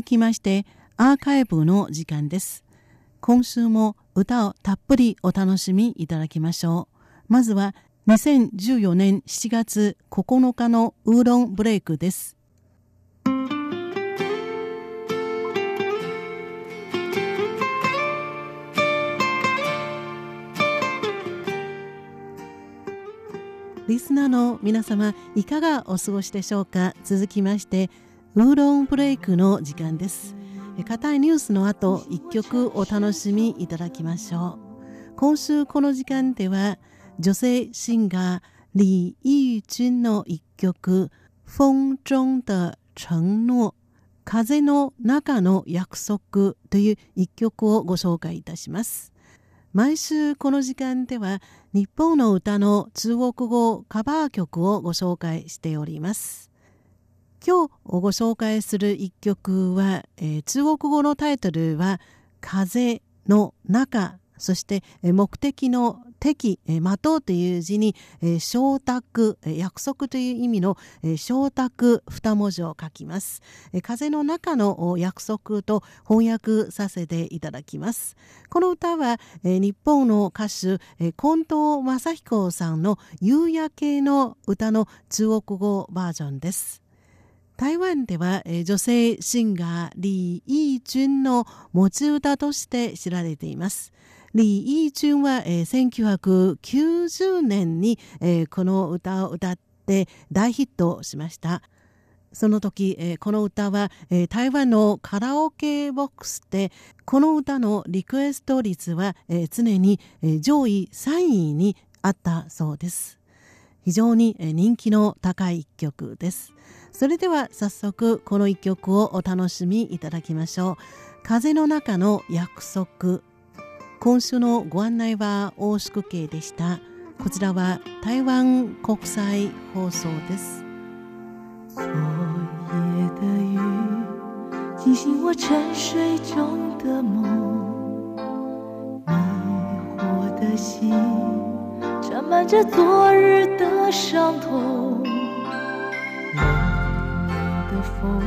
続きましてアーカイブの時間です。今週も歌をたっぷりお楽しみいただきましょう。まずは2014年7月9日のウーロンブレイクです。リスナーの皆様いかがお過ごしでしょうか？続きましてウーロンブレイクの時間です。硬いニュースの後一曲お楽しみいただきましょう。今週この時間では女性シンガー李義君の一曲風中的承諾風の中の約束という一曲をご紹介いたします。毎週この時間では日本の歌の中国語カバー曲をご紹介しております。今日ご紹介する一曲は、えー、中国語のタイトルは風の中そして目的の敵、待とうという字に承諾、約束という意味の承諾二文字を書きます。風の中の約束と翻訳させていただきます。この歌は日本の歌手近藤正彦さんの夕焼けの歌の中国語バージョンです。台湾では女性シンガー李義君の持ち歌として知られています。李義君は、えー、1990年に、え、この歌を歌って大ヒットしました。その時、え、この歌は、え、台湾のカラオケボックスでこの歌のリクエスト率は、え、常に、え、上位3位にあったそうです。非常に人気の高い一曲です。それでは早速この一曲をお楽しみいただきましょう。風の中の約束今週のご案内は大宿慶でした。こちらは台湾国際放送です。昨夜的雨惊醒我沉睡中的梦，迷惑的心满着昨日的伤痛，冷冷的风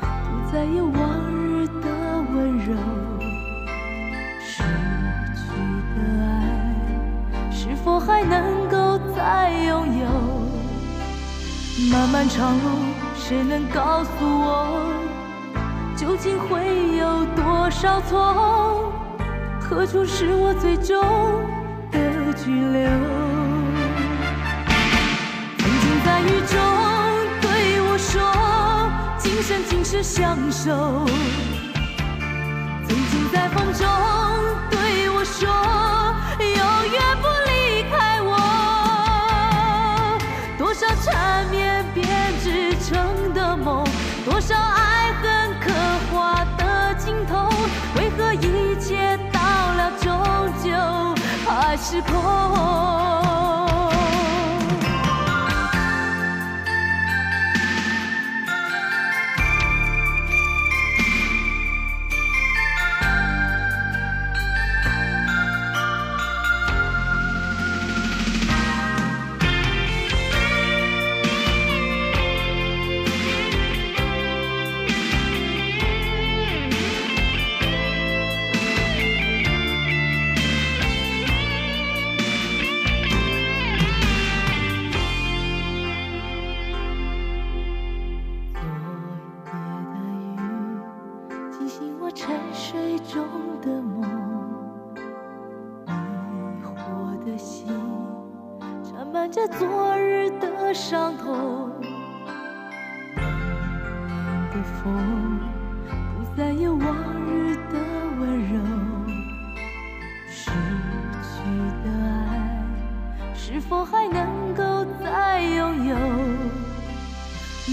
不再有往日的温柔。失去的爱是否还能够再拥有？漫漫长路，谁能告诉我，究竟会有多少错？何处是我最终的居留？曾经在雨中对我说，今生今世相守。曾经在风中对我说，永远水中的梦，迷惑的心，沾满着昨日的伤痛，冷冷的风不再有往日的温柔，失去的爱是否还能够再拥有？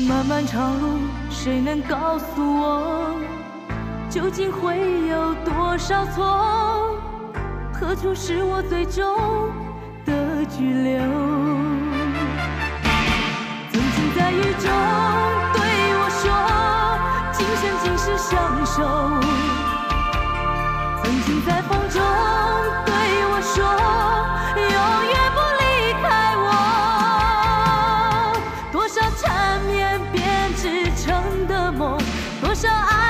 漫漫长路，谁能告诉我，究竟会有多少错？何处是我最终？拘留，曾经在雨中对我说，今生今世相守。曾经在风中对我说，永远不离开我。多少缠绵编织成的梦，多少爱。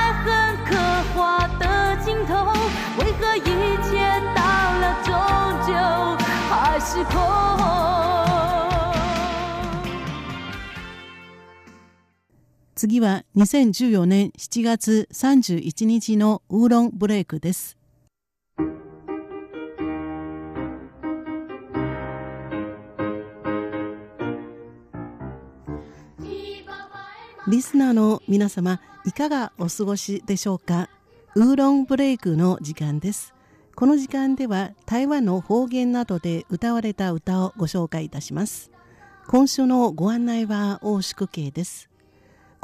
次は2014年7月31日のウーロンブレイクです。リスナーの皆様いかがお過ごしでしょうか？ウーロンブレイクの時間です。この時間では台湾の方言などで歌われた歌をご紹介いたします。今週のご案内は大宿慶です。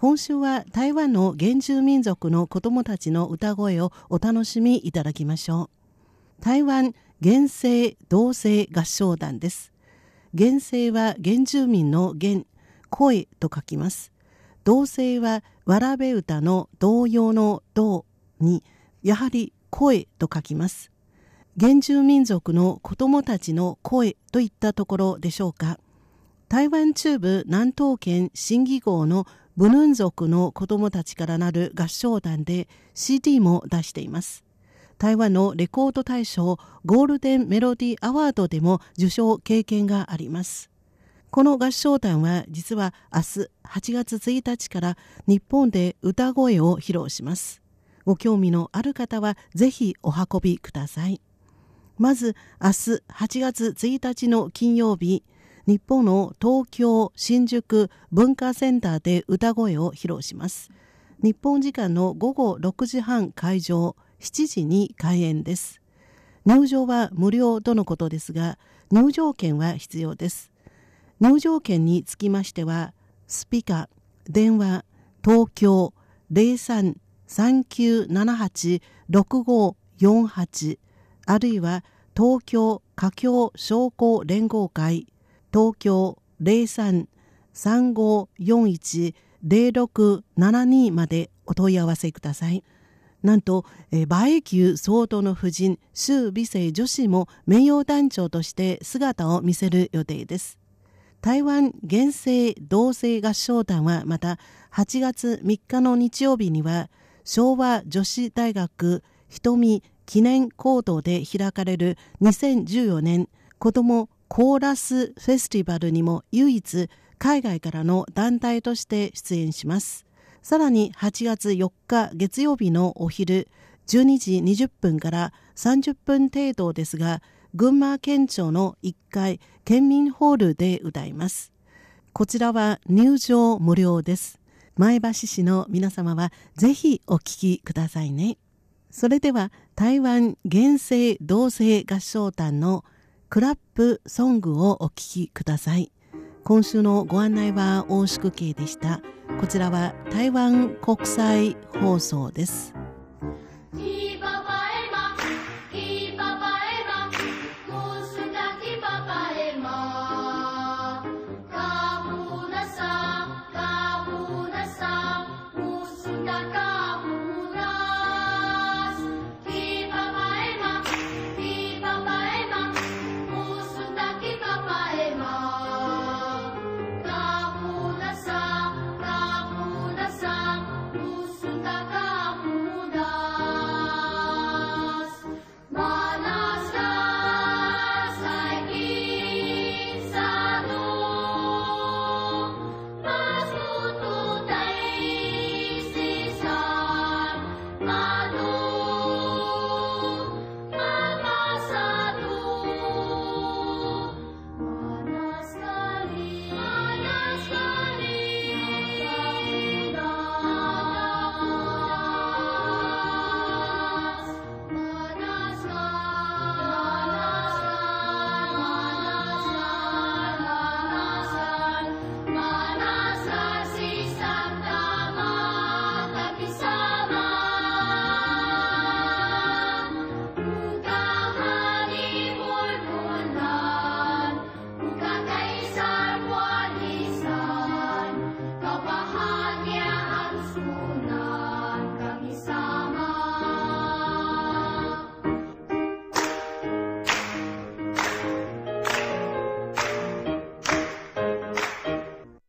今週は台湾の原住民族の子供たちの歌声をお楽しみいただきましょう。台湾原生同性合唱団です。原生は原住民の原声と書きます。同性はわらべ歌の同様の同にやはり声と書きます。原住民族の子供たちの声といったところでしょうか。台湾中部南東県新義号のブヌン族の子供たちからなる合唱団で CD も出しています。台湾のレコード大賞ゴールデンメロディーアワードでも受賞経験があります。この合唱団は実は明日8月1日から日本で歌声を披露します。ご興味のある方はぜひお運びください。まず明日8月1日の金曜日日本の東京新宿文化センターで歌声を披露します。日本時間の午後6時半会場7時に開演です。入場は無料とのことですが入場券は必要です。入場券につきましてはスピカ電話東京03-3978-6548あるいは東京華僑商工連合会東京03-3541-0672までお問い合わせください。なんと、馬英九総統の夫人、周美生女子も名誉団長として姿を見せる予定です。台湾原生同性合唱団はまた8月3日の日曜日には昭和女子大学瞳記念講堂で開かれる2014年子どもコーラスフェスティバルにも唯一海外からの団体として出演します。さらに8月4日月曜日のお昼12時20分から30分程度ですが、群馬県庁の1階県民ホールで歌います。こちらは入場無料です。前橋市の皆様はぜひお聴きくださいね。それでは台湾原生同性合唱団のクラップソングをお聴きください。今週のご案内は大宿慶でした。こちらは台湾国際放送です。My